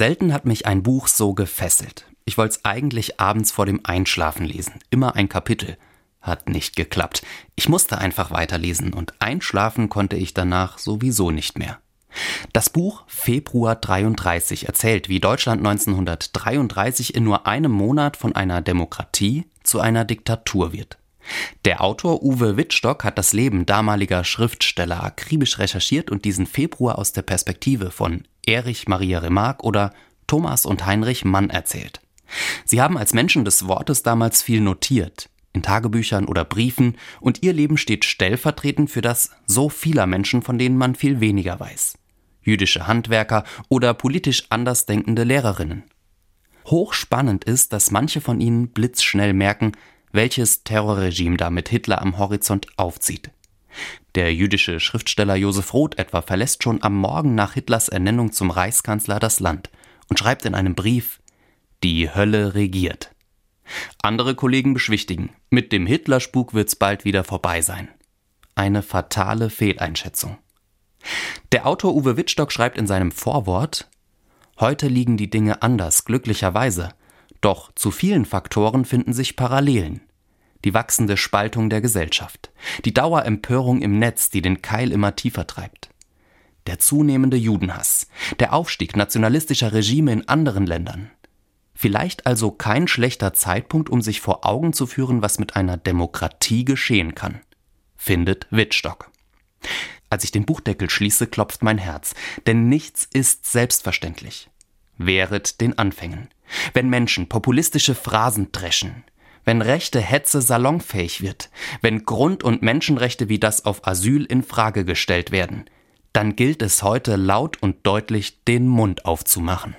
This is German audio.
Selten hat mich ein Buch so gefesselt. Ich wollte es eigentlich abends vor dem Einschlafen lesen. Immer ein Kapitel. Hat nicht geklappt. Ich musste einfach weiterlesen und einschlafen konnte ich danach sowieso nicht mehr. Das Buch Februar 33 erzählt, wie Deutschland 1933 in nur einem Monat von einer Demokratie zu einer Diktatur wird. Der Autor Uwe Wittstock hat das Leben damaliger Schriftsteller akribisch recherchiert und diesen Februar aus der Perspektive von Erich Maria Remarque oder Thomas und Heinrich Mann erzählt. Sie haben als Menschen des Wortes damals viel notiert, in Tagebüchern oder Briefen, und ihr Leben steht stellvertretend für das so vieler Menschen, von denen man viel weniger weiß. Jüdische Handwerker oder politisch andersdenkende Lehrerinnen. Hochspannend ist, dass manche von ihnen blitzschnell merken, welches Terrorregime da mit Hitler am Horizont aufzieht. Der jüdische Schriftsteller Josef Roth etwa verlässt schon am Morgen nach Hitlers Ernennung zum Reichskanzler das Land und schreibt in einem Brief Die Hölle regiert. Andere Kollegen beschwichtigen, mit dem Hitlerspuk wird's bald wieder vorbei sein. Eine fatale Fehleinschätzung. Der Autor Uwe Wittstock schreibt in seinem Vorwort Heute liegen die Dinge anders, glücklicherweise. Doch zu vielen Faktoren finden sich Parallelen. Die wachsende Spaltung der Gesellschaft, die Dauerempörung im Netz, die den Keil immer tiefer treibt, der zunehmende Judenhass, der Aufstieg nationalistischer Regime in anderen Ländern. Vielleicht also kein schlechter Zeitpunkt, um sich vor Augen zu führen, was mit einer Demokratie geschehen kann, findet Wittstock. Als ich den Buchdeckel schließe, klopft mein Herz, denn nichts ist selbstverständlich. Wehret den Anfängen. Wenn Menschen populistische Phrasen dreschen, wenn rechte Hetze salonfähig wird, wenn Grund- und Menschenrechte wie das auf Asyl in Frage gestellt werden, dann gilt es heute laut und deutlich den Mund aufzumachen.